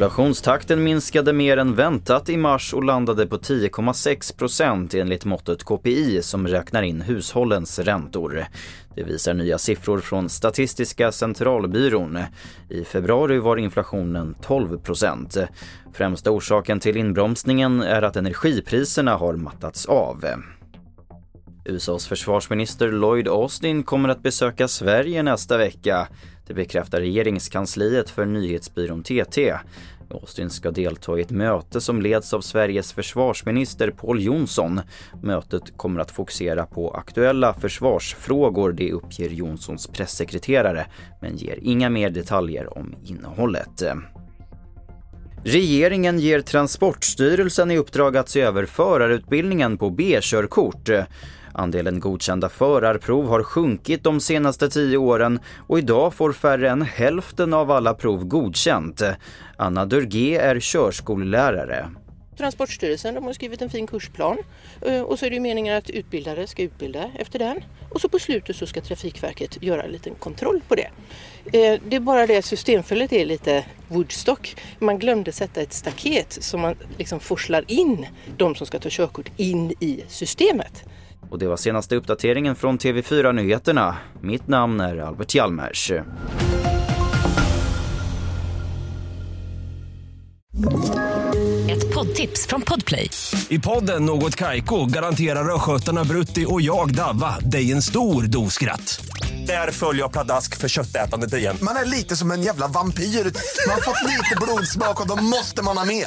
Inflationstakten minskade mer än väntat i mars och landade på 10,6 procent enligt måttet KPI som räknar in hushållens räntor. Det visar nya siffror från Statistiska centralbyrån. I februari var inflationen 12 procent. Främsta orsaken till inbromsningen är att energipriserna har mattats av. USAs försvarsminister Lloyd Austin kommer att besöka Sverige nästa vecka. Det bekräftar regeringskansliet för nyhetsbyrån TT. Austin ska delta i ett möte som leds av Sveriges försvarsminister Paul Jonsson. Mötet kommer att fokusera på aktuella försvarsfrågor, det uppger Jonssons pressekreterare, men ger inga mer detaljer om innehållet. Regeringen ger Transportstyrelsen i uppdrag att se över förarutbildningen på B-körkort. Andelen godkända förarprov har sjunkit de senaste tio åren och idag får färre än hälften av alla prov godkänt. Anna Durgé är körskollärare. Transportstyrelsen de har skrivit en fin kursplan eh, och så är det meningen att utbildare ska utbilda efter den. Och så på slutet så ska Trafikverket göra en liten kontroll på det. Eh, det är bara det att systemfelet är lite Woodstock. Man glömde sätta ett staket så man liksom forslar in de som ska ta körkort in i systemet. Och det var senaste uppdateringen från TV4 Nyheterna. Mitt namn är Albert Hjalmers. Ett poddtips från Podplay. I podden Något Kaiko garanterar östgötarna Brutti och jag, Davva, dig en stor dos skratt. Där följer jag pladask för köttätandet igen. Man är lite som en jävla vampyr. Man har fått lite blodsmak och då måste man ha mer.